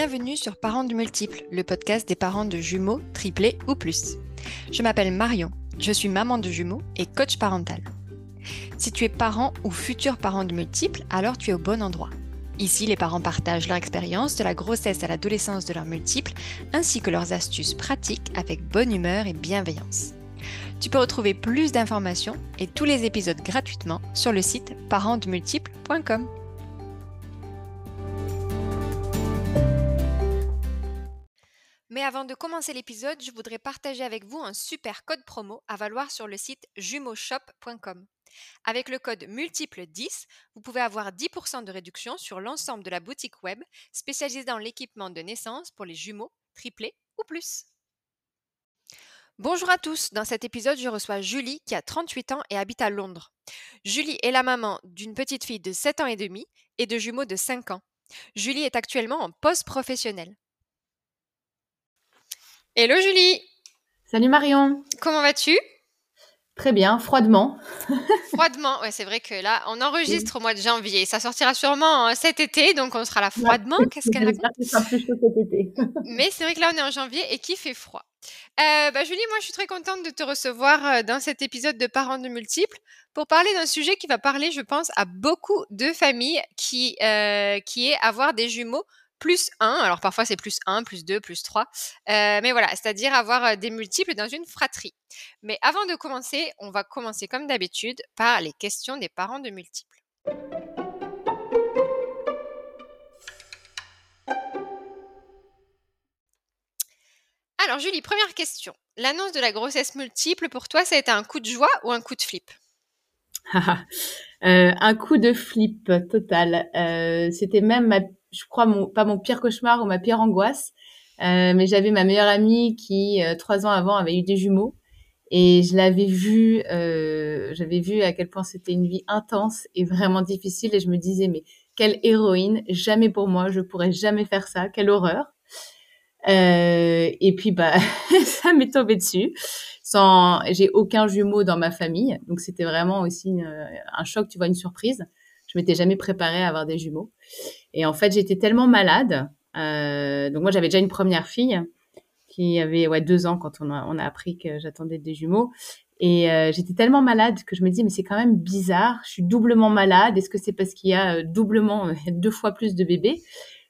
Bienvenue sur Parents du Multiple, le podcast des parents de jumeaux, triplés ou plus. Je m'appelle Marion, je suis maman de jumeaux et coach parental. Si tu es parent ou futur parent de multiples, alors tu es au bon endroit. Ici, les parents partagent leur expérience de la grossesse à l'adolescence de leurs multiples, ainsi que leurs astuces pratiques avec bonne humeur et bienveillance. Tu peux retrouver plus d'informations et tous les épisodes gratuitement sur le site parentsdemultiples.com. Mais avant de commencer l'épisode, je voudrais partager avec vous un super code promo à valoir sur le site jumeauxshop.com. Avec le code multiple 10, vous pouvez avoir 10% de réduction sur l'ensemble de la boutique web spécialisée dans l'équipement de naissance pour les jumeaux, triplés ou plus. Bonjour à tous, dans cet épisode je reçois Julie qui a 38 ans et habite à Londres. Julie est la maman d'une petite fille de 7 ans et demi et de jumeaux de 5 ans. Julie est actuellement en poste professionnel. Hello Julie Salut Marion Comment vas-tu? Très bien, froidement. froidement, ouais, c'est vrai que là, on enregistre au mois de janvier. Ça sortira sûrement hein, cet été, donc on sera là froidement. Qu'est-ce qu'elle raconte? plus chaud cet été. Mais c'est vrai que là, on est en janvier et qu'il fait froid. Euh, bah, Julie, moi, je suis très contente de te recevoir euh, dans cet épisode de Parents de multiples pour parler d'un sujet qui va parler, je pense, à beaucoup de familles qui, euh, qui est avoir des jumeaux plus 1. Alors parfois c'est plus 1, plus 2, plus 3. Euh, mais voilà, c'est-à-dire avoir euh, des multiples dans une fratrie. Mais avant de commencer, on va commencer comme d'habitude par les questions des parents de multiples. Alors Julie, première question. L'annonce de la grossesse multiple, pour toi, ça a été un coup de joie ou un coup de flip? Euh, Un coup de flip total. C'était même ma je crois, mon, pas mon pire cauchemar ou ma pire angoisse. Euh, mais j'avais ma meilleure amie qui, euh, trois ans avant, avait eu des jumeaux. Et je l'avais vu, euh, j'avais vu à quel point c'était une vie intense et vraiment difficile. Et je me disais, mais quelle héroïne, jamais pour moi, je pourrais jamais faire ça, quelle horreur. Euh, et puis, bah, ça m'est tombé dessus. Sans, j'ai aucun jumeau dans ma famille. Donc, c'était vraiment aussi un choc, tu vois, une surprise. Je m'étais jamais préparée à avoir des jumeaux. Et en fait, j'étais tellement malade. Euh, donc moi, j'avais déjà une première fille qui avait deux ans quand on a, appris que j'attendais des jumeaux. Et euh, j'étais tellement malade que je me dis mais c'est quand même bizarre. Je suis doublement malade. Est-ce que c'est parce qu'il y a euh, doublement deux fois plus de bébés?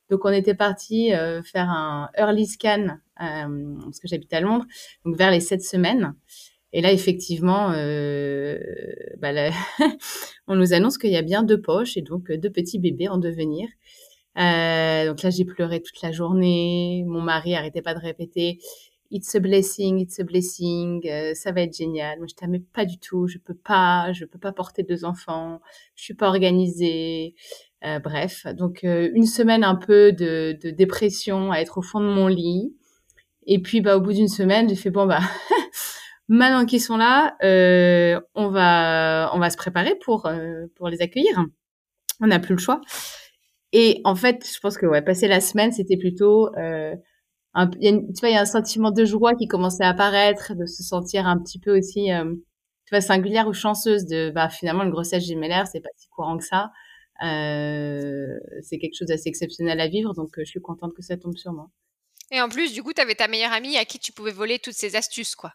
Donc on était parti faire un early scan parce que j'habite à Londres, donc vers les sept semaines. Et là, effectivement, euh, bah, on nous annonce qu'il y a bien deux poches et donc deux petits bébés en devenir. Euh, donc là, j'ai pleuré toute la journée. Mon mari arrêtait pas de répéter It's a blessing, it's a blessing, euh, ça va être génial. Moi, je t'aimais pas du tout, je peux pas, je peux pas porter deux enfants, je suis pas organisée. Euh, bref, donc euh, une semaine un peu de, de, dépression, à être au fond de mon lit. Et puis, bah, au bout d'une semaine, j'ai fait bon bah, maintenant qu'ils sont là, euh, on va, on va se préparer pour pour les accueillir. On n'a plus le choix. Et en fait, je pense que ouais, passer la semaine, c'était plutôt euh, un, tu vois, il y a un sentiment de joie qui commençait à apparaître, de se sentir un petit peu aussi, euh, tu vois, singulière ou chanceuse de, bah finalement, une grossesse gémellaire, c'est pas si courant que ça. Euh, c'est quelque chose d'assez exceptionnel à vivre, donc euh, je suis contente que ça tombe sur moi. Et en plus, du coup, tu avais ta meilleure amie à qui tu pouvais voler toutes ces astuces, quoi.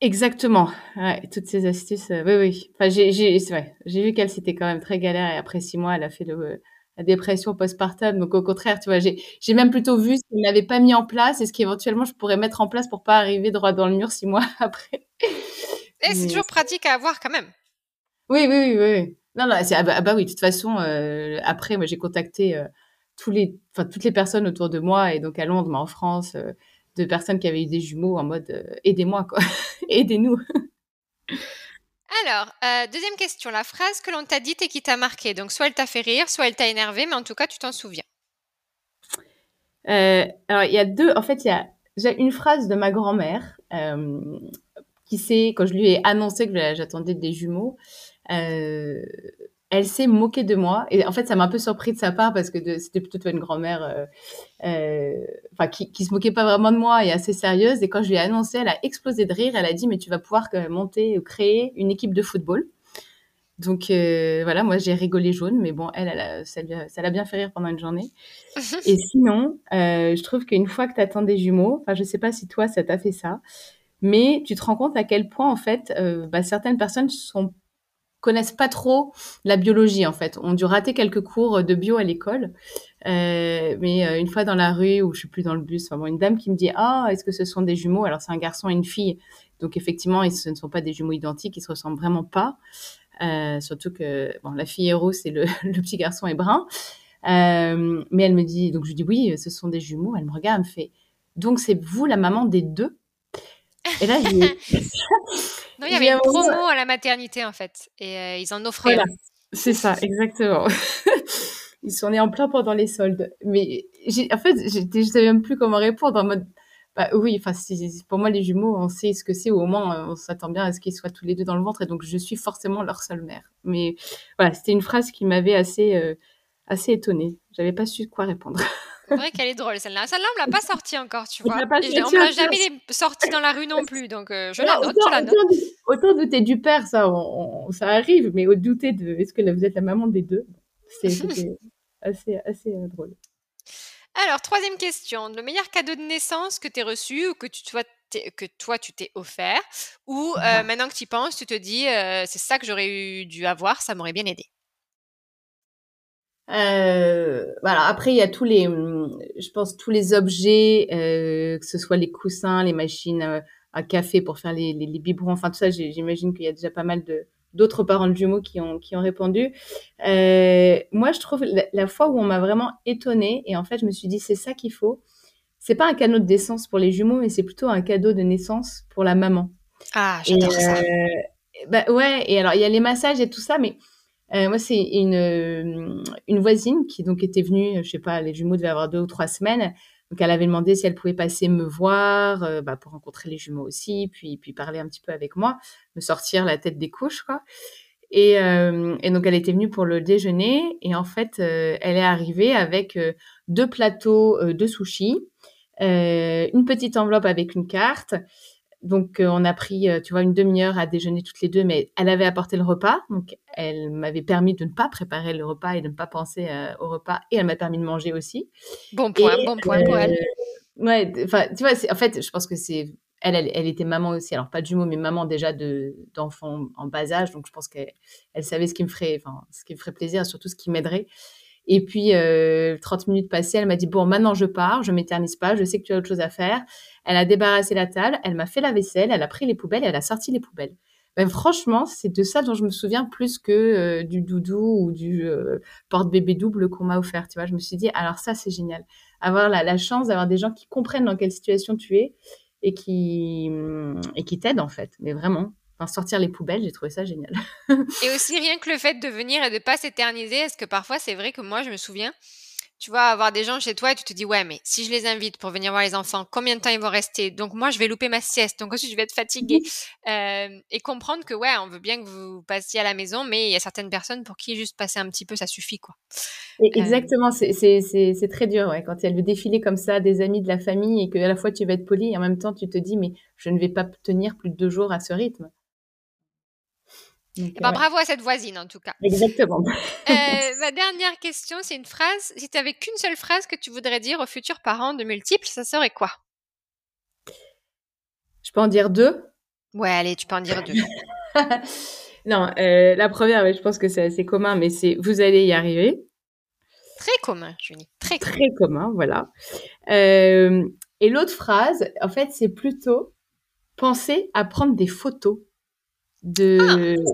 Exactement. Ouais, toutes ces astuces. Euh, oui, oui. Enfin, j'ai, j'ai, c'est vrai. J'ai vu qu'elle c'était quand même très galère et après six mois, elle a fait le, la dépression postpartum. Donc au contraire, tu vois, j'ai, j'ai même plutôt vu ce qu'elle n'avait pas mis en place et ce qu'éventuellement je pourrais mettre en place pour pas arriver droit dans le mur six mois après. Et c'est toujours pratique à avoir quand même. Oui, oui, oui, oui. Non, non, c'est, ah, bah, ah bah oui, de toute façon, euh, après, moi, j'ai contacté euh, tous les, toutes les personnes autour de moi et donc à Londres, mais en France, de personnes qui avaient eu des jumeaux en mode euh, aidez-moi, quoi, aidez-nous. Alors, euh, deuxième question, la phrase que l'on t'a dite et qui t'a marqué. Donc, soit elle t'a fait rire, soit elle t'a énervé, mais en tout cas, tu t'en souviens. Euh, alors, il y a deux. En fait, il y a j'ai une phrase de ma grand-mère qui sait quand je lui ai annoncé que j'attendais des jumeaux. Euh, elle s'est moquée de moi. Et en fait ça m'a un peu surpris de sa part parce que c'était plutôt une grand-mère euh, euh, enfin qui, qui se moquait pas vraiment de moi et assez sérieuse. Et quand je lui ai annoncé elle a explosé de rire. Elle a dit mais tu vas pouvoir monter ou créer une équipe de football. Donc euh, voilà, moi j'ai rigolé jaune, mais bon, elle, elle ça, l'a bien fait rire pendant une journée. Et sinon, euh, je trouve qu'une fois que tu attends des jumeaux, enfin je sais pas si toi ça t'a fait ça, mais tu te rends compte à quel point en fait euh, bah, certaines personnes sont connaissent pas trop la biologie en fait, ont dû rater quelques cours de bio à l'école. Euh, mais euh, une fois dans la rue ou je suis plus dans le bus, enfin une dame qui me dit ah est-ce que ce sont des jumeaux? Alors c'est un garçon et une fille, donc effectivement ce ne sont pas des jumeaux identiques, ils se ressemblent vraiment pas. Euh, surtout que bon, la fille est rousse et le, le petit garçon est brun. Mais elle me dit, donc je lui dis oui, ce sont des jumeaux. Elle me regarde, elle me fait, donc c'est vous la maman des deux? Et là, j'ai. non, il y avait une promo à la maternité en fait, et euh, ils en offraient. Voilà, c'est ça, exactement. ils sont nés en plein pendant les soldes. Mais en fait, je savais même plus comment répondre en mode bah, oui, enfin, pour moi, les jumeaux, on sait ce que c'est, ou au moins, euh, on s'attend bien à ce qu'ils soient tous les deux dans le ventre, et donc je suis forcément leur seule mère. Mais voilà, c'était une phrase qui m'avait assez, euh, assez étonnée. J'avais pas su quoi répondre. C'est vrai qu'elle est drôle, celle-là. Celle-là, on l'a pas sortie encore, tu vois. On ne l'a jamais sortie dans la rue non plus, donc euh, je la note, autant, la note. Autant, douter du père, ça, ça arrive, mais douter de est-ce que vous êtes la maman des deux, c'était assez, assez drôle. Alors, troisième question. Le meilleur cadeau de naissance que tu as reçu ou que, tu, toi, que toi, tu t'es offert ou euh, maintenant que tu y penses, tu te dis, euh, c'est ça que j'aurais dû avoir, ça m'aurait bien aidé? Euh, voilà. Après, il y a tous les, mmh, je pense, tous les objets, euh, que ce soit les coussins, les machines à café pour faire les, les, les biberons, enfin tout ça, j'imagine qu'il y a déjà pas mal de, d'autres parents de jumeaux qui ont, qui ont répondu. Euh, moi, je trouve la, fois où on m'a vraiment étonnée, et en fait, je me suis dit, c'est ça qu'il faut. C'est pas un cadeau de naissance pour les jumeaux, mais c'est plutôt un cadeau de naissance pour la maman. Ah, j'adore ça. Euh, bah, ouais, et alors, il y a les massages et tout ça, mais euh, moi, c'est une, une voisine qui donc était venue, je sais pas, les jumeaux devaient avoir deux ou trois semaines. Donc, elle avait demandé si elle pouvait passer me voir euh, bah, pour rencontrer les jumeaux aussi, puis, puis parler un petit peu avec moi, me sortir la tête des couches, quoi. Et, euh, et donc, elle était venue pour le déjeuner. Et en fait, euh, elle est arrivée avec deux plateaux de sushis, une petite enveloppe avec une carte, donc, euh, on a pris, euh, tu vois, une demi-heure à déjeuner toutes les deux, mais elle avait apporté le repas. Donc, elle m'avait permis de ne pas préparer le repas et de ne pas penser euh, au repas. Et elle m'a permis de manger aussi. Bon point, bon point pour elle. Ouais, enfin, tu vois, en fait, je pense que c'est. Elle, elle, était maman aussi, alors pas de jumeaux, mais maman déjà d'enfants en bas âge. Donc, je pense qu'elle elle savait ce qui me ferait, enfin, ce qui me ferait plaisir, surtout ce qui m'aiderait. Et puis, 30 euh, minutes passées, elle m'a dit, bon, maintenant je pars, je m'éternise pas, je sais que tu as autre chose à faire. Elle a débarrassé la table, elle m'a fait la vaisselle, elle a pris les poubelles et elle a sorti les poubelles. Ben, franchement, c'est de ça dont je me souviens plus que euh, du doudou ou du euh, porte-bébé double qu'on m'a offert. Tu vois, je me suis dit, alors ça, c'est génial. Avoir la, la chance d'avoir des gens qui comprennent dans quelle situation tu es et qui, et qui t'aident, en fait. Mais vraiment, Enfin, sortir les poubelles, j'ai trouvé ça génial. et aussi rien que le fait de venir et de pas s'éterniser, est-ce que parfois c'est vrai que moi je me souviens, tu vois, avoir des gens chez toi et tu te dis ouais mais si je les invite pour venir voir les enfants, combien de temps ils vont rester? Donc moi je vais louper ma sieste, donc ensuite je vais être fatiguée euh, et comprendre que ouais on veut bien que vous passiez à la maison, mais il y a certaines personnes pour qui juste passer un petit peu ça suffit quoi. Euh, exactement, c'est très dur ouais, quand il y a le défilé comme ça des amis de la famille et que à la fois tu vas être poli et en même temps tu te dis mais je ne vais pas tenir plus de deux jours à ce rythme. Bah, bravo à cette voisine en tout cas. Exactement. Euh, ma dernière question, c'est une phrase. Si tu avais qu'une seule phrase que tu voudrais dire aux futurs parents de multiples, ça serait quoi? Je peux en dire deux? Ouais, allez, tu peux en dire deux. non, euh, la première, je pense que c'est assez commun, mais c'est vous allez y arriver. Très commun, Julie. Très commun. Très commun, voilà. Euh, et l'autre phrase, en fait, c'est plutôt penser à prendre des photos de, ah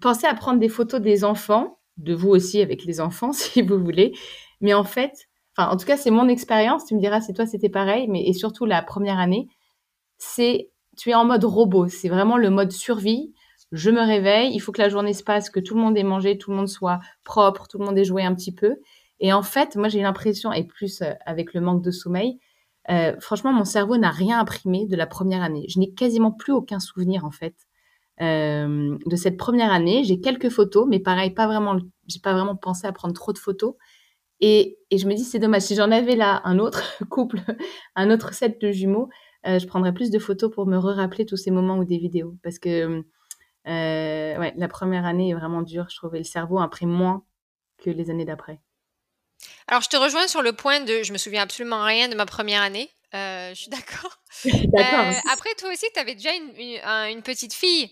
pensez à prendre des photos des enfants, de vous aussi avec les enfants si vous voulez. Mais en fait, enfin, en tout cas, c'est mon expérience. Tu me diras si toi c'était pareil, mais et surtout la première année, c'est tu es en mode robot. C'est vraiment le mode survie. Je me réveille, il faut que la journée se passe, que tout le monde ait mangé, tout le monde soit propre, tout le monde ait joué un petit peu. Et en fait, moi j'ai l'impression, et plus euh, avec le manque de sommeil, euh, franchement, mon cerveau n'a rien imprimé de la première année. Je n'ai quasiment plus aucun souvenir en fait de cette première année. J'ai quelques photos, mais pareil, pas vraiment, j'ai pas vraiment pensé à prendre trop de photos. Et, je me dis, c'est dommage. Si j'en avais là un autre couple, un autre set de jumeaux, euh, je prendrais plus de photos pour me rappeler tous ces moments ou des vidéos. Parce que euh, la première année est vraiment dure. Je trouvais le cerveau imprime moins que les années d'après. Alors, je te rejoins sur le point de je me souviens absolument rien de ma première année. Euh, je suis d'accord. Euh, après, toi aussi, tu avais déjà une, une- un- une petite fille.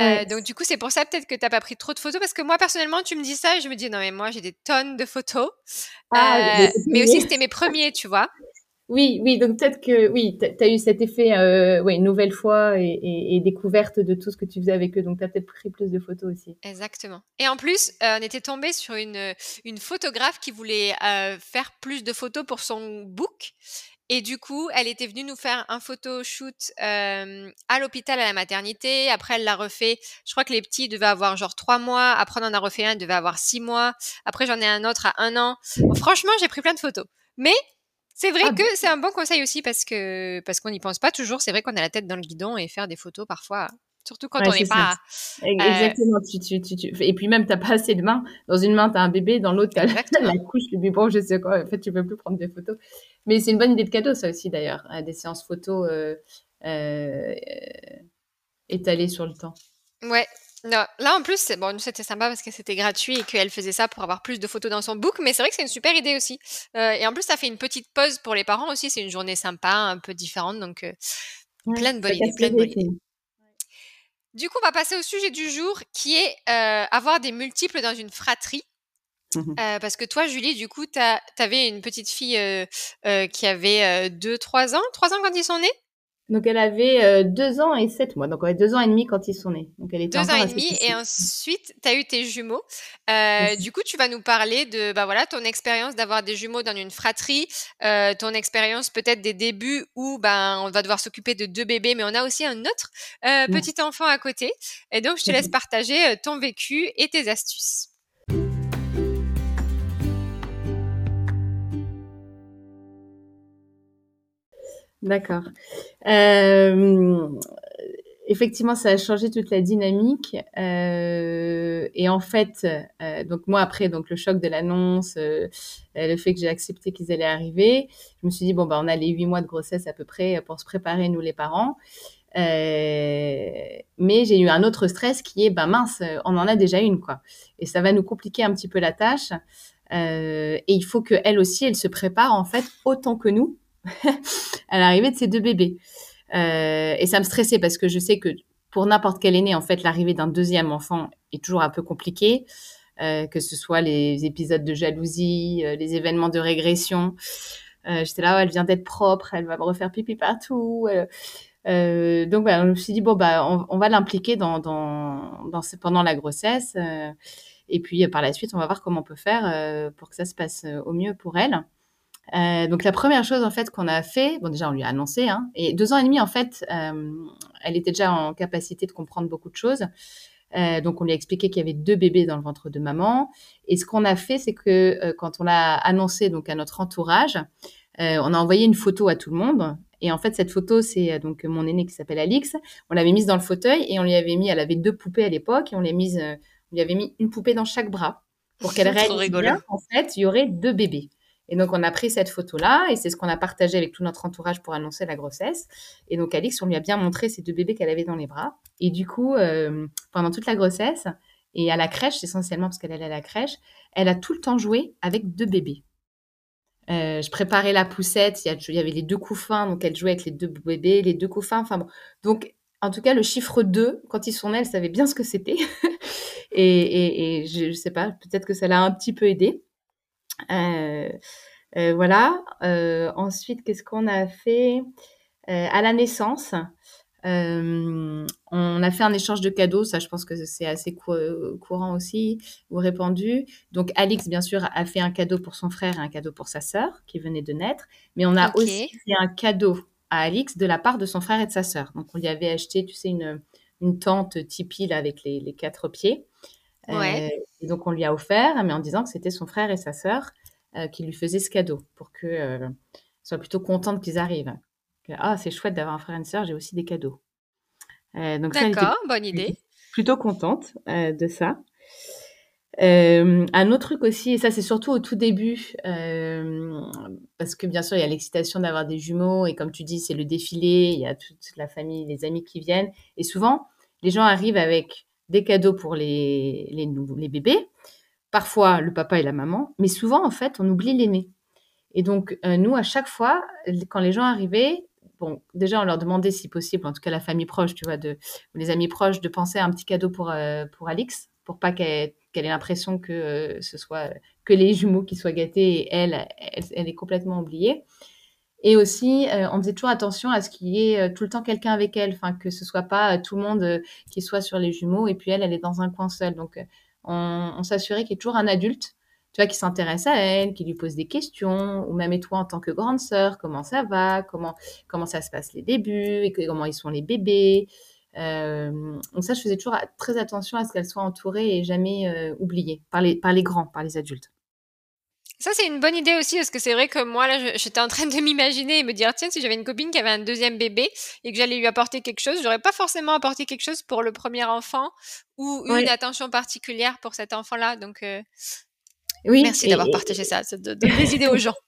Euh, donc, du coup, c'est pour ça peut-être que tu n'as pas pris trop de photos. Parce que moi, personnellement, tu me dis ça et je me dis, non, mais moi, j'ai des tonnes de photos. Ah, Euh, mais- mais aussi, c'était mes premiers, tu vois. Oui, oui, donc peut-être que oui, tu as eu cet effet, euh, ouais, nouvelle fois et, et- et découverte de tout ce que tu faisais avec eux, donc tu as peut-être pris plus de photos aussi. Exactement. Et en plus, euh, on était tombé sur une, une photographe qui voulait euh, faire plus de photos pour son book. Et du coup, elle était venue nous faire un photo shoot euh, à l'hôpital, à la maternité. Après, elle l'a refait. Je crois que les petits devaient avoir genre trois mois. Après, on en a refait un, il devait avoir six mois. Après, j'en ai un autre à un an. Bon, franchement, j'ai pris plein de photos. Mais c'est vrai Ah que c'est un bon conseil aussi parce que parce qu'on n'y pense pas toujours. C'est vrai qu'on a la tête dans le guidon et faire des photos parfois, surtout quand Ouais, on n'est ça. pas. Ex- Exactement. Tu, tu, tu, tu- Et puis même, t'as pas assez de mains. Dans une main, tu as un bébé, dans l'autre, tu as Exactement. la couche, le biberon, je sais quoi. En fait, tu peux plus prendre des photos. Mais c'est une bonne idée de cadeau, ça aussi, d'ailleurs. euh, Des séances photos euh, euh, étalées sur le temps. Ouais. Non, là en plus, bon, nous c'était sympa parce que c'était gratuit et qu'elle faisait ça pour avoir plus de photos dans son book, mais c'est vrai que c'est une super idée aussi. Euh, et en plus, ça fait une petite pause pour les parents aussi. C'est une journée sympa, un peu différente, donc euh, Ouais, plein de bonnes ça idées, casse plein le de bonnes idées. Du coup, on va passer au sujet du jour qui est euh, avoir des multiples dans une fratrie. Mhm. Euh, parce que toi, Julie, du coup, tu avais une petite fille euh, euh, qui avait 2-3 ans, 3 ans quand ils sont nés? Donc, elle avait euh, deux ans et sept mois. Donc, elle avait deux ans et demi quand ils sont nés. Donc, elle était Deux ans et demi, et ensuite, tu as eu tes jumeaux. Euh, du coup, tu vas nous parler de bah voilà, ton expérience d'avoir des jumeaux dans une fratrie, euh, ton expérience peut-être des débuts où ben, on va devoir s'occuper de deux bébés, mais on a aussi un autre petit enfant à côté. Et donc, je te laisse partager ton vécu et tes astuces. D'accord. Euh, effectivement, ça a changé toute la dynamique. Euh, et en fait, euh, donc moi après, donc le choc de l'annonce, euh, le fait que j'ai accepté qu'ils allaient arriver, je me suis dit bon bah on a les huit mois de grossesse à peu près pour se préparer nous les parents. Euh, mais j'ai eu un autre stress qui est ben mince, on en a déjà une quoi. Et ça va nous compliquer un petit peu la tâche. Euh, et il faut que elle aussi, elle se prépare en fait autant que nous à l'arrivée de ces deux bébés. Euh, et ça me stressait parce que je sais que pour n'importe quel aîné, en fait, l'arrivée d'un deuxième enfant est toujours un peu compliquée, euh, que ce soit les épisodes de jalousie, euh, les événements de régression. J'étais là, oh, elle vient d'être propre, elle va me refaire pipi partout. Donc, bah, je me suis dit, bon, bah, on, va l'impliquer dans, dans, pendant la grossesse. et puis, par la suite, on va voir comment on peut faire pour que ça se passe au mieux pour elle. Euh, donc la première chose en fait qu'on a fait, bon déjà on lui a annoncé, hein, et deux ans et demi en fait, euh, elle était déjà en capacité de comprendre beaucoup de choses. Euh, donc on lui a expliqué qu'il y avait deux bébés dans le ventre de maman. Et ce qu'on a fait, c'est que quand on l'a annoncé donc à notre entourage, on a envoyé une photo à tout le monde. Et en fait cette photo, c'est donc mon aîné qui s'appelle Alix. On l'avait mise dans le fauteuil et on lui avait mis, elle avait deux poupées à l'époque, et on lui, mise, on lui avait mis une poupée dans chaque bras pour qu'elle réalise rigolo. bien qu'en fait il y aurait deux bébés. Et donc, on a pris cette photo-là et c'est ce qu'on a partagé avec tout notre entourage pour annoncer la grossesse. Et donc, Alix, on lui a bien montré ces deux bébés qu'elle avait dans les bras. Et du coup, euh, pendant toute la grossesse et à la crèche, essentiellement parce qu'elle allait à la crèche, elle a tout le temps joué avec deux bébés. Euh, je préparais la poussette, il y, avait les deux couffins, donc elle jouait avec les deux bébés, les deux couffins. Enfin bon. Donc, en tout cas, le chiffre 2, quand ils sont nés, elle savait bien ce que c'était. et, et, je, je sais pas, peut-être que ça l'a un petit peu aidé. Euh, euh, voilà. Euh, ensuite, qu'est-ce qu'on a fait? À la naissance, euh, on a fait un échange de cadeaux. Ça, je pense que c'est assez cou- courant aussi ou répandu. Donc, Alix, bien sûr, a fait un cadeau pour son frère et un cadeau pour sa sœur qui venait de naître. Mais on a aussi fait un cadeau à Alix de la part de son frère et de sa sœur. Donc, on lui avait acheté, tu sais, une, une tente Tipeee là, avec les, les quatre pieds. Ouais. Euh, et donc, on lui a offert, mais en disant que c'était son frère et sa sœur euh, qui lui faisaient ce cadeau pour que euh, soit plutôt contente qu'ils arrivent. Ah, c'est chouette d'avoir un frère et une sœur, j'ai aussi des cadeaux. Euh, donc, D'accord, bonne idée. plutôt contente euh, de ça. Euh, un autre truc aussi, et ça c'est surtout au tout début, parce que bien sûr il y a l'excitation d'avoir des jumeaux, et comme tu dis, c'est le défilé, il y a toute la famille, les amis qui viennent, et souvent les gens arrivent avec des cadeaux pour les, les, bébés, parfois le papa et la maman, mais souvent, en fait, on oublie l'aîné. Et donc, euh, nous, à chaque fois, quand les gens arrivaient, bon, déjà, on leur demandait, si possible, en tout cas la famille proche, tu vois, de, ou les amis proches, de penser à un petit cadeau pour, euh, pour Alix, pour pas qu'elle ait l'impression que euh, ce soit que les jumeaux qui soient gâtés et elle, elle, est complètement oubliée. Et aussi, on faisait toujours attention à ce qu'il y ait tout le temps quelqu'un avec elle, que ce soit pas tout le monde qui soit sur les jumeaux et puis elle, elle est dans un coin seul. Donc, on, s'assurait qu'il y ait toujours un adulte tu vois, qui s'intéresse à elle, qui lui pose des questions, ou même et toi en tant que grande sœur, comment ça va, comment, comment ça se passe les débuts, et comment ils sont les bébés. Euh, donc ça, je faisais toujours très attention à ce qu'elle soit entourée et jamais euh, oubliée par les, par les grands, par les adultes. Ça, c'est une bonne idée aussi, parce que c'est vrai que moi, là, j'étais en train de m'imaginer et me dire, tiens, si j'avais une copine qui avait un deuxième bébé et que j'allais lui apporter quelque chose, j'aurais pas forcément apporté quelque chose pour le premier enfant ou une attention particulière pour cet enfant-là. Donc, euh, oui. Merci d'avoir partagé ça, de donner des idées aux gens.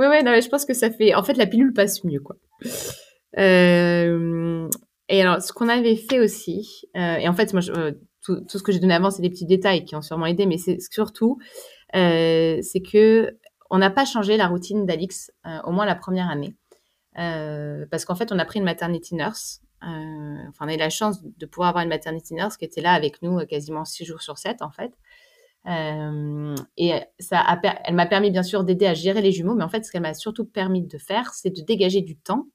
Oui, oui, non, je pense que ça fait. En fait, la pilule passe mieux, quoi. Euh... Et alors, ce qu'on avait fait aussi, euh... et en fait, moi, je... Tout, tout, ce que j'ai donné avant, c'est des petits détails qui ont sûrement aidé, mais c'est surtout, euh, c'est que on n'a pas changé la routine d'Alix, euh, au moins la première année, euh, parce qu'en fait, on a pris une maternity nurse. enfin, on a eu la chance de pouvoir avoir une maternity nurse qui était là avec nous quasiment six jours sur sept, en fait. Et ça elle m'a permis bien sûr d'aider à gérer les jumeaux, mais en fait, ce qu'elle m'a surtout permis de faire, c'est de dégager du temps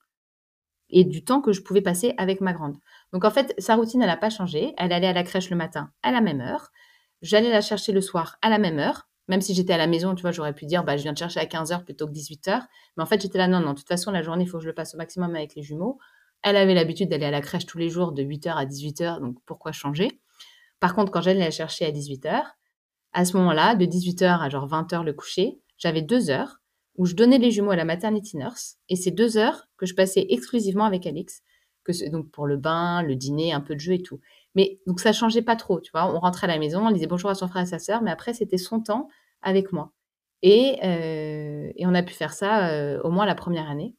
et du temps que je pouvais passer avec ma grande. Donc en fait, sa routine, elle n'a pas changé. Elle allait à la crèche le matin à la même heure. J'allais la chercher le soir à la même heure. Même si j'étais à la maison, tu vois, j'aurais pu dire, bah, je viens de chercher à 15h plutôt que 18h. Mais en fait, j'étais là, non, non, de toute façon, la journée, il faut que je le passe au maximum avec les jumeaux. Elle avait l'habitude d'aller à la crèche tous les jours de 8h à 18h, donc pourquoi changer? Par contre, quand j'allais la chercher à 18h, à ce moment-là, de 18h à genre 20h le coucher, j'avais deux heures où je donnais les jumeaux à la maternity nurse et c'est deux heures que je passais exclusivement avec Alix, que donc pour le bain, le dîner, un peu de jeu et tout. Mais donc ça changeait pas trop, tu vois. On rentrait à la maison, on disait bonjour à son frère et à sa sœur, mais après c'était son temps avec moi. Et, euh, et on a pu faire ça euh, au moins la première année.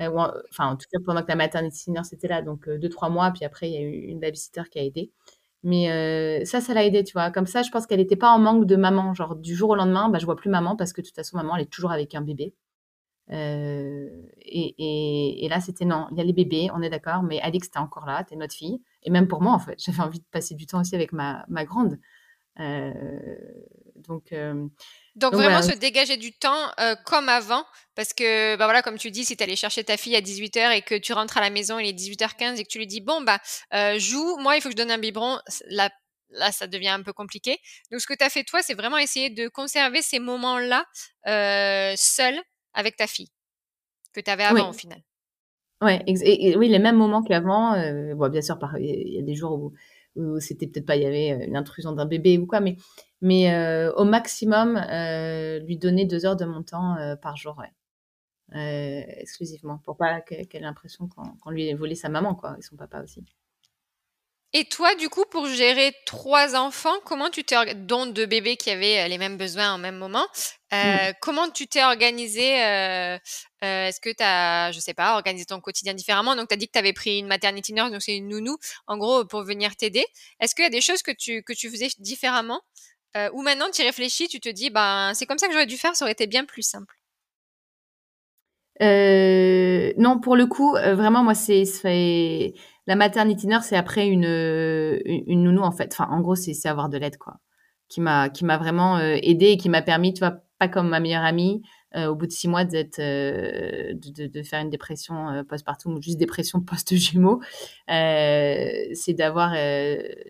Euh, enfin, en tout cas pendant que la maternity nurse était là, donc deux trois mois, puis après il y a eu une babysitter qui a aidé. Mais ça, ça l'a aidé, tu vois. Comme ça, je pense qu'elle n'était pas en manque de maman. Genre, du jour au lendemain, bah, je vois plus maman parce que de toute façon, maman, elle est toujours avec un bébé. Et, et, là, c'était non, il y a les bébés, on est d'accord, mais Alix, t'es encore là, t'es notre fille. Et même pour moi, en fait, j'avais envie de passer du temps aussi avec ma, ma grande. Donc, euh, donc, vraiment se dégager du temps euh, comme avant, parce que bah voilà, comme tu dis, si tu allais chercher ta fille à 18h et que tu rentres à la maison, il est 18h15 et que tu lui dis bon bah euh, joue, moi il faut que je donne un biberon, là, là ça devient un peu compliqué. Donc ce que tu as fait toi, c'est vraiment essayer de conserver ces moments-là euh, seul avec ta fille que tu avais avant au final. Ouais, et, oui, les mêmes moments qu'avant. Euh, bon, bien sûr, il y a des jours où, où c'était peut-être pas, il y avait une intrusion d'un bébé ou quoi, mais mais euh, au maximum, euh, lui donner deux heures de mon temps euh, par jour, ouais. exclusivement, pour pas qu'elle ait l'impression qu'on lui ait volé sa maman, quoi, et son papa aussi. Et toi, du coup, pour gérer trois enfants, comment tu t'es, dont deux bébés qui avaient les mêmes besoins en même moment, mmh. comment tu t'es organisé Est-ce que tu as, je sais pas, organisé ton quotidien différemment? Donc, tu as dit que tu avais pris une maternity nurse, donc c'est une nounou, en gros, pour venir t'aider. Est-ce qu'il y a des choses que tu, que tu faisais différemment euh, ou maintenant, tu réfléchis, tu te dis, ben, c'est comme ça que j'aurais dû faire, ça aurait été bien plus simple. Euh, non, pour le coup, euh, vraiment, moi, c'est la maternity nurse, c'est après une, nounou en fait. Enfin, en gros, c'est avoir de l'aide, quoi, qui m'a qui m'a vraiment aidé et qui m'a permis, tu vois, pas comme ma meilleure amie, au bout de six mois d'être de, faire une dépression post-partum ou juste dépression post-jumeaux, c'est d'avoir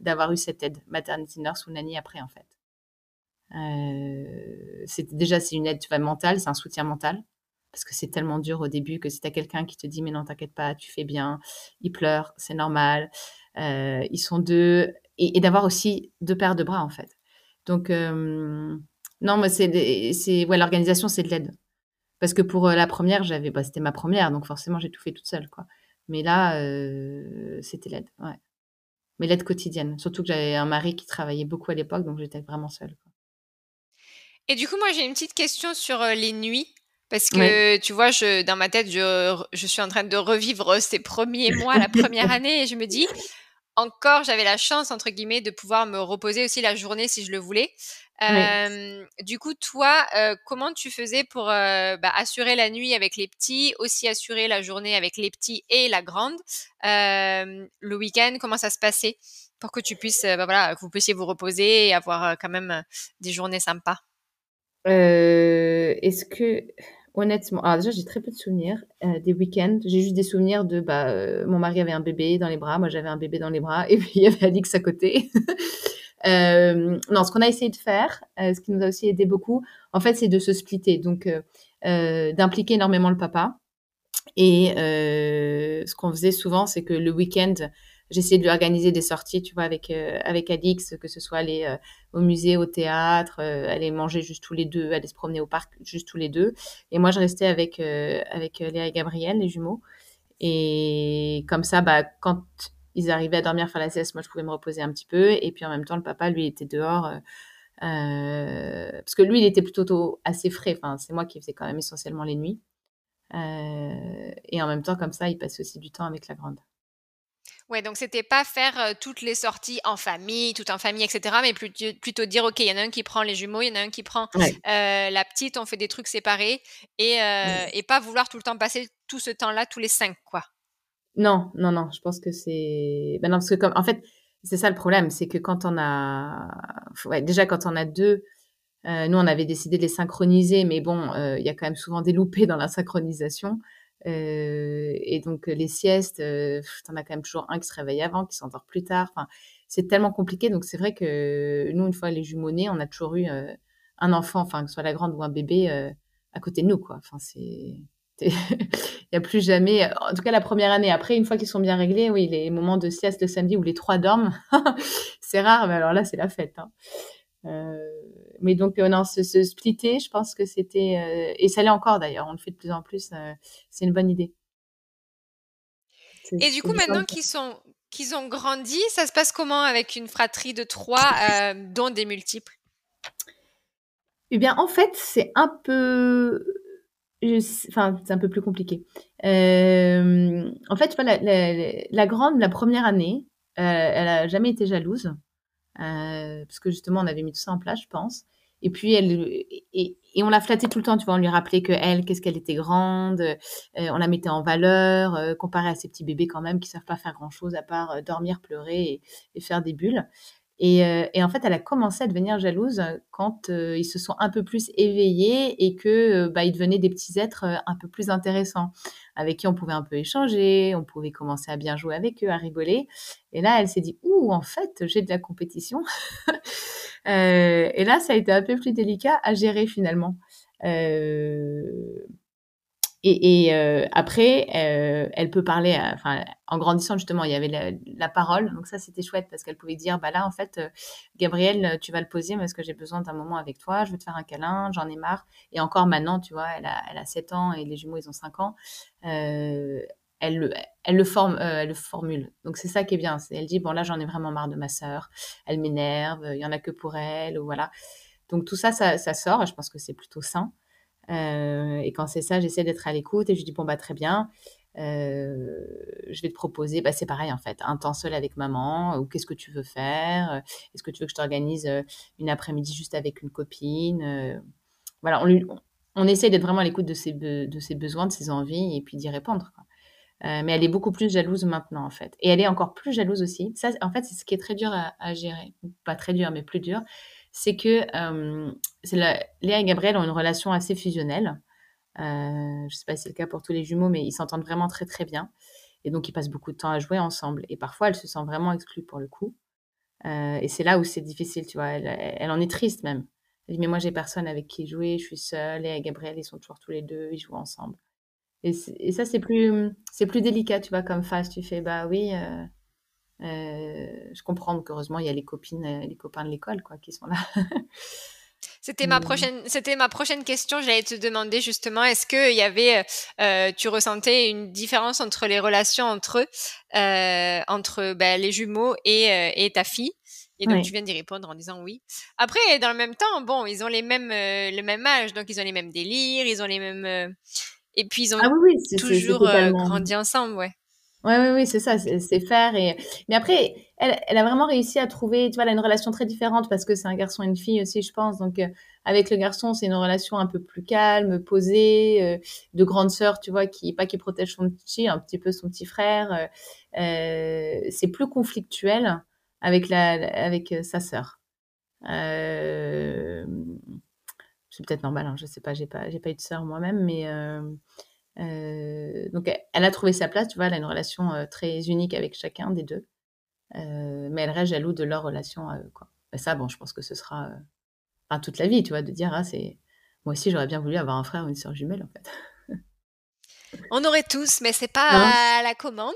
d'avoir eu cette aide maternity nurse ou nanny après en fait. Euh, c'est déjà c'est une aide tu mentale, c'est un soutien mental parce que c'est tellement dur au début que si tu as quelqu'un qui te dit mais non t'inquiète pas, tu fais bien, il pleure, c'est normal, euh, ils sont deux et, d'avoir aussi deux paires de bras en fait. Donc euh, non, moi c'est c'est ouais l'organisation c'est de l'aide parce que pour la première j'avais bah, c'était ma première donc forcément j'ai tout fait toute seule quoi. Mais là c'était l'aide, ouais. Mais l'aide quotidienne, surtout que j'avais un mari qui travaillait beaucoup à l'époque donc j'étais vraiment seule. Et du coup, moi, j'ai une petite question sur euh, les nuits. Parce que, tu vois, je, dans ma tête, je, je, suis en train de revivre ces premiers mois, la première année, et je me dis, encore, j'avais la chance, entre guillemets, de pouvoir me reposer aussi la journée si je le voulais. du coup, toi, comment tu faisais pour bah, assurer la nuit avec les petits, aussi assurer la journée avec les petits et la grande Le week-end, comment ça se passait pour que tu puisses, bah, voilà, que vous puissiez vous reposer et avoir quand même des journées sympas? Est-ce que Honnêtement, alors déjà, j'ai très peu de souvenirs euh, des week-ends. J'ai juste des souvenirs de bah, euh, mon mari avait un bébé dans les bras, moi j'avais un bébé dans les bras, et puis il y avait Alix à côté. euh, non, ce qu'on a essayé de faire, euh, ce qui nous a aussi aidé beaucoup, en fait, c'est de se splitter, donc d'impliquer énormément le papa. Et ce qu'on faisait souvent, c'est que le week-end, j'essayais de lui organiser des sorties, tu vois, avec euh, avec Alix, que ce soit aller euh, au musée, au théâtre, euh, aller manger juste tous les deux, aller se promener au parc juste tous les deux. Et moi, je restais avec avec Léa et Gabriel, les jumeaux. Et comme ça, bah, quand ils arrivaient à dormir, faire la sieste, moi, je pouvais me reposer un petit peu. Et puis en même temps, le papa, lui, était dehors. parce que lui, il était plutôt assez frais. Enfin, c'est moi qui faisais quand même essentiellement les nuits. et en même temps, comme ça, il passait aussi du temps avec la grande. Ouais, donc c'était pas faire toutes les sorties en famille, tout en famille, etc. Mais plutôt, dire, OK, il y en a un qui prend les jumeaux, il y en a un qui prend la petite, on fait des trucs séparés et, et pas vouloir tout le temps passer tout ce temps-là, tous les cinq, quoi. Non, non, non, je pense que c'est. Ben non, parce que comme, en fait, c'est ça le problème, c'est que quand on a. Ouais, déjà, quand on a deux, nous, on avait décidé de les synchroniser, mais bon, il y a quand même souvent des loupés dans la synchronisation. Et donc les siestes, euh, t'en as quand même toujours un qui se réveille avant, qui s'endort plus tard. Enfin, c'est tellement compliqué. Donc c'est vrai que nous, une fois les jumeaux nés, on a toujours eu un enfant, enfin que ce soit la grande ou un bébé, à côté de nous, quoi. Enfin c'est il n'y a plus jamais, en tout cas la première année. Après, une fois qu'ils sont bien réglés, oui, les moments de sieste le samedi où les trois dorment, c'est rare, mais alors là, c'est la fête. Hein. Euh, mais donc, euh, non, se, se, splitter, je pense que c'était, euh, et ça l'est encore d'ailleurs, on le fait de plus en plus, c'est une bonne idée. Et du coup, maintenant qu'ils sont qu'ils ont grandi, ça se passe comment avec une fratrie de trois, dont des multiples? Eh bien, en fait, c'est un peu, enfin, c'est un peu plus compliqué. Euh, en fait, la, la, la, grande, la première année, euh, elle a jamais été jalouse. Euh, parce que justement, on avait mis tout ça en place, je pense. Et puis, elle, et, on l'a flattée tout le temps, tu vois, on lui rappelait que elle, qu'est-ce qu'elle était grande, euh, on la mettait en valeur, euh, comparée à ces petits bébés quand même qui savent pas faire grand-chose à part euh, dormir, pleurer et, faire des bulles. Et, et, en fait, elle a commencé à devenir jalouse quand ils se sont un peu plus éveillés et que bah, ils devenaient des petits êtres un peu plus intéressants, avec qui on pouvait un peu échanger, on pouvait commencer à bien jouer avec eux, à rigoler. Et là, elle s'est dit, ouh, en fait, j'ai de la compétition. euh, et là, ça a été un peu plus délicat à gérer finalement. Euh, et, euh, après, euh, elle peut parler, enfin, en grandissant justement, il y avait la, parole, donc ça c'était chouette parce qu'elle pouvait dire, bah là en fait, euh, Gabriel, tu vas le poser parce que j'ai besoin d'un moment avec toi, je veux te faire un câlin, j'en ai marre. Et encore maintenant, tu vois, elle a, elle a 7 ans et les jumeaux ils ont 5 ans. Euh, elle le, formule. Donc c'est ça qui est bien. Elle dit bon là j'en ai vraiment marre de ma sœur, elle m'énerve, il y en a que pour elle. Donc tout ça, ça, sort. Je pense que c'est plutôt sain. Euh, et quand c'est ça, j'essaie d'être à l'écoute et je dis bon bah très bien. Euh, je vais te proposer, bah, c'est pareil en fait, un temps seul avec maman, ou qu'est-ce que tu veux faire? Est-ce que tu veux que je t'organise euh, une après-midi juste avec une copine? Voilà, on, on, essaie d'être vraiment à l'écoute de ses, de ses besoins, de ses envies, et puis d'y répondre. Mais elle est beaucoup plus jalouse maintenant en fait. Et elle est encore plus jalouse aussi. Ça, en fait, c'est ce qui est très dur à, gérer. Pas très dur, mais plus dur c'est que Léa et Gabriel ont une relation assez fusionnelle. Euh, je ne sais pas si c'est le cas pour tous les jumeaux, mais ils s'entendent vraiment très très bien. Et donc ils passent beaucoup de temps à jouer ensemble. Et parfois, elle se sent vraiment exclue pour le coup. Euh, et c'est là où c'est difficile, tu vois. Elle, en est triste même. Elle dit, mais moi, j'ai personne avec qui jouer, je suis seule. Et Gabriel, ils sont toujours tous les deux, ils jouent ensemble. Et, ça, c'est plus, c'est plus délicat, tu vois, comme phase. Tu fais, bah oui, euh, je comprends qu'heureusement, il y a les copines, les copains de l'école, quoi, qui sont là. C'était ma prochaine, c'était ma prochaine question. J'allais te demander justement, est-ce que il y avait, euh, tu ressentais une différence entre les relations entre eux, euh, entre ben, les jumeaux et, euh, et ta fille? Et donc oui. tu viens d'y répondre en disant oui. Après, dans le même temps, bon, ils ont les mêmes, le même âge, donc ils ont les mêmes délires, ils ont les mêmes, et puis ils ont ah oui, oui, toujours grandi ensemble, ouais. Ouais, oui, oui, c'est ça, c'est faire. Et... Mais après, elle, elle a vraiment réussi à trouver, tu vois, elle a une relation très différente parce que c'est un garçon et une fille aussi, je pense. Donc, euh, avec le garçon, c'est une relation un peu plus calme, posée, euh, de grande sœur, tu vois, qui, pas qui protège son petit, un petit peu son petit frère. Euh, c'est plus conflictuel avec la, avec sa sœur. c'est peut-être normal, hein, je sais pas, j'ai pas, pas eu de sœur moi-même, mais donc, elle a trouvé sa place, tu vois, elle a une relation euh, très unique avec chacun des deux. Euh, mais elle reste jaloux de leur relation à eux, quoi. Et ça, bon, je pense que ce sera enfin, toute la vie, tu vois, de dire, ah, c'est. Moi aussi, j'aurais bien voulu avoir un frère ou une sœur jumelle, en fait. On aurait tous, mais c'est pas à la commande.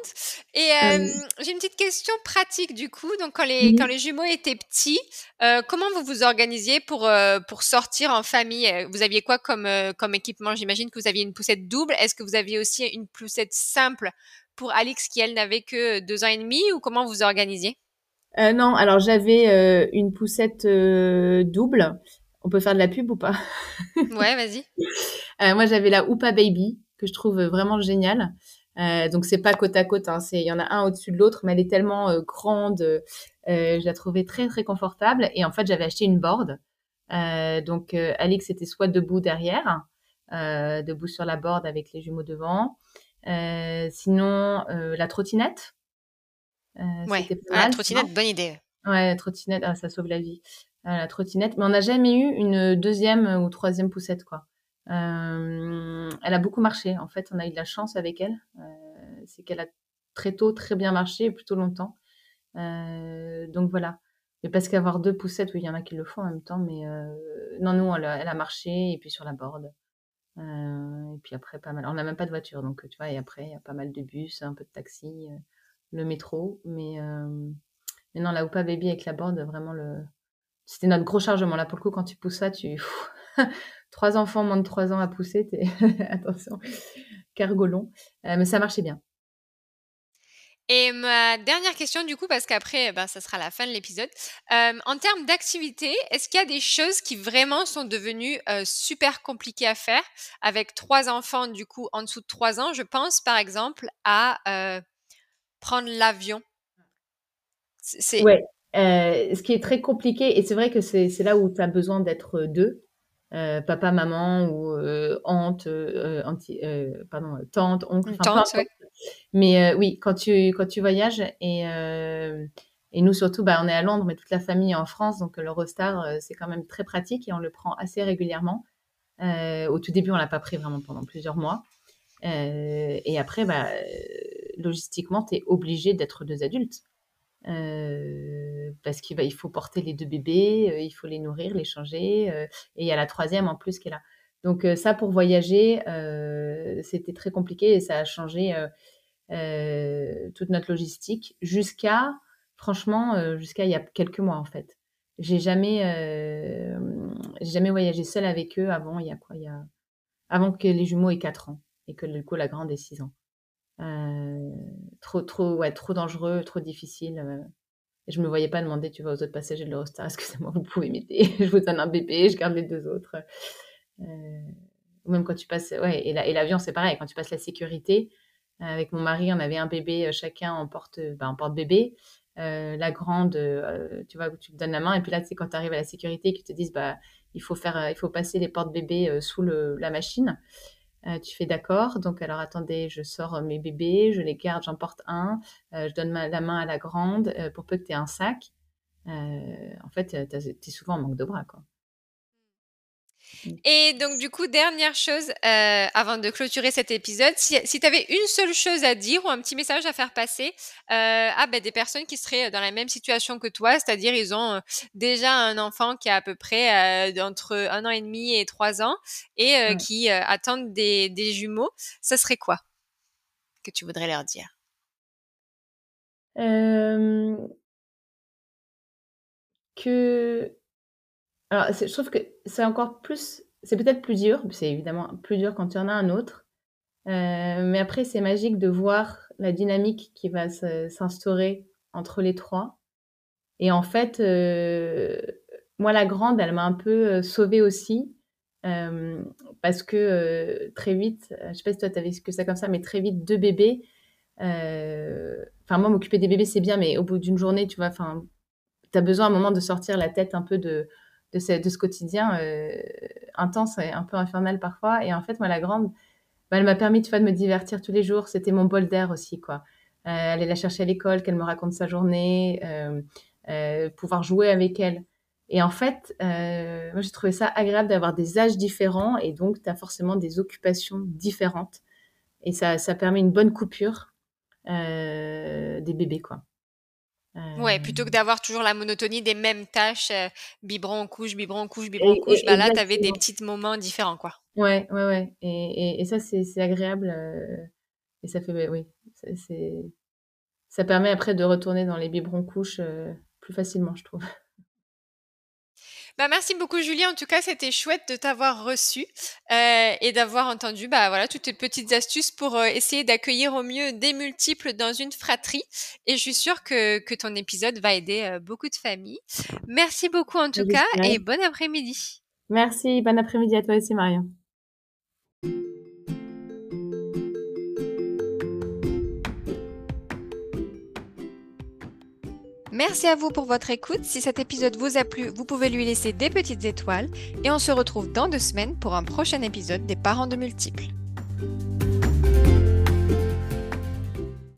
Et euh, j'ai une petite question pratique du coup. Donc quand les quand les jumeaux étaient petits, euh, comment vous vous organisiez pour euh, pour sortir en famille? Vous aviez quoi comme comme équipement? J'imagine que vous aviez une poussette double. Est-ce que vous aviez aussi une poussette simple pour Alix qui elle n'avait que deux ans et demi? Ou comment vous organisiez? Non, alors j'avais une poussette double. On peut faire de la pub ou pas? Ouais, vas-y. moi j'avais la Oupa Baby que je trouve vraiment géniale. Euh, donc c'est pas côte à côte, hein, c'est il y en a un au-dessus de l'autre, mais elle est tellement euh, grande, euh, je la trouvais très très confortable. Et en fait j'avais acheté une board, euh, donc Alix était soit debout derrière, debout sur la board avec les jumeaux devant, sinon la trottinette. ouais, ah, la trottinette, bonne idée. Ouais, la trottinette, ah, ça sauve la vie. la trottinette, mais on n'a jamais eu une deuxième ou troisième poussette quoi. Euh, elle a beaucoup marché. En fait, on a eu de la chance avec elle. Euh, c'est qu'elle a très tôt très bien marché, plutôt longtemps. Euh, donc voilà. Mais parce qu'avoir deux poussettes, oui, il y en a qui le font en même temps, mais non, non, elle a, marché et puis sur la board. et puis après, pas mal. On n'a même pas de voiture, donc tu vois, et après, il y a pas mal de bus, un peu de taxi, le métro. Mais, mais non, la Oupa Baby avec la board, vraiment, le... c'était notre gros chargement. Là, pour le coup, quand tu pousses ça, tu trois enfants moins de trois ans à pousser, attention, cargolon. Euh, mais ça marchait bien. Et ma dernière question, du coup, parce qu'après, ben, ça sera la fin de l'épisode. Euh, en termes d'activité, est-ce qu'il y a des choses qui vraiment sont devenues euh, super compliquées à faire avec trois enfants, du coup, en dessous de trois ans? Je pense, par exemple, à prendre l'avion. C'est... Ouais. ce qui est très compliqué, et c'est vrai que c'est, c'est là où tu as besoin d'être deux, euh, papa, maman ou euh, aunt, euh, pardon, tante, oncle. Tante, Mais oui, quand tu, quand tu voyages et, et nous surtout, bah, on est à Londres, mais toute la famille est en France, donc l'Eurostar, c'est quand même très pratique et on le prend assez régulièrement. au tout début, on l'a pas pris vraiment pendant plusieurs mois. et après, bah, logistiquement, tu es obligé d'être deux adultes. Parce qu'il il faut porter les deux bébés, il faut les nourrir, les changer, et il y a la troisième en plus qui est là. Donc ça, pour voyager, c'était très compliqué et ça a changé toute notre logistique jusqu'à, franchement, jusqu'à il y a quelques mois en fait. J'ai jamais, jamais voyagé seule avec eux avant. Il y a quoi Il y a avant que les jumeaux aient 4 ans et que du coup la grande ait 6 ans. Euh, trop, trop, ouais, trop dangereux, trop difficile. Euh. Je me voyais pas demander, tu vois, aux autres passagers de l'Eurostar, excusez-moi, vous pouvez m'aider, je vous donne un bébé, je garde les deux autres. Euh, même quand tu passes, ouais, et l'avion, c'est pareil, quand tu passes la sécurité, avec mon mari, on avait un bébé, chacun en porte, bah, en porte bébé. la grande, tu vois, tu te donnes la main, et puis là, tu quand tu arrives à la sécurité, qu'ils te disent, bah, il faut faire, il faut passer les portes bébés sous le, la machine. Euh, tu fais d'accord. Donc, alors attendez, je sors euh, mes bébés, je les garde, j'en porte un, euh, je donne la main à la grande pour peu que tu aies un sac. en fait, tu es souvent en manque de bras. Quoi. Mmh. Et donc, du coup, dernière chose, euh, avant de clôturer cet épisode, si, si tu avais une seule chose à dire ou un petit message à faire passer euh, à ben, des personnes qui seraient dans la même situation que toi, c'est-à-dire ils ont euh, déjà un enfant qui a à peu près euh, entre un an et demi et trois ans et qui attendent des, des jumeaux, ça serait quoi que tu voudrais leur dire? Que alors, je trouve que c'est encore plus, c'est peut-être plus dur, c'est évidemment plus dur quand il y en a un autre. Euh, mais après, c'est magique de voir la dynamique qui va s'instaurer entre les trois. Et en fait, euh, moi, la grande, elle m'a un peu euh, sauvée aussi. parce que très vite, je sais pas si toi tu as vécu ça comme ça, mais très vite, deux bébés, Enfin, moi, m'occuper des bébés, c'est bien, mais au bout d'une journée, tu vois, enfin, tu as besoin à un moment de sortir la tête un peu de, de, ce, quotidien intense et un peu infernal parfois. Et en fait, moi, la grande, bah, elle m'a permis tu vois, de me divertir tous les jours. C'était mon bol d'air aussi, quoi. aller la chercher à l'école, qu'elle me raconte sa journée, pouvoir jouer avec elle. Et en fait, euh, moi, j'ai trouvé ça agréable d'avoir des âges différents et donc tu as forcément des occupations différentes. Et ça, ça permet une bonne coupure euh, des bébés, quoi. Euh... Ouais, plutôt que d'avoir toujours la monotonie des mêmes tâches, euh, biberon, couche, biberon, couche, biberon, couche, bah là, tu avais des petits moments différents, quoi. Ouais, ouais, ouais. Et, et, et ça, c'est agréable. Euh, et ça fait, oui, c'est ça permet après de retourner dans les biberons couches euh, plus facilement, je trouve. Bah, merci beaucoup Julie. En tout cas, c'était chouette de t'avoir reçu euh, et d'avoir entendu bah, voilà, toutes tes petites astuces pour euh, essayer d'accueillir au mieux des multiples dans une fratrie. Et je suis sûre que, que ton épisode va aider euh, beaucoup de familles. Merci beaucoup en tout cas et bon après-midi. Merci, bon après-midi à toi aussi Marion. Merci à vous pour votre écoute. Si cet épisode vous a plu, vous pouvez lui laisser des petites étoiles et on se retrouve dans deux semaines pour un prochain épisode des parents de multiples.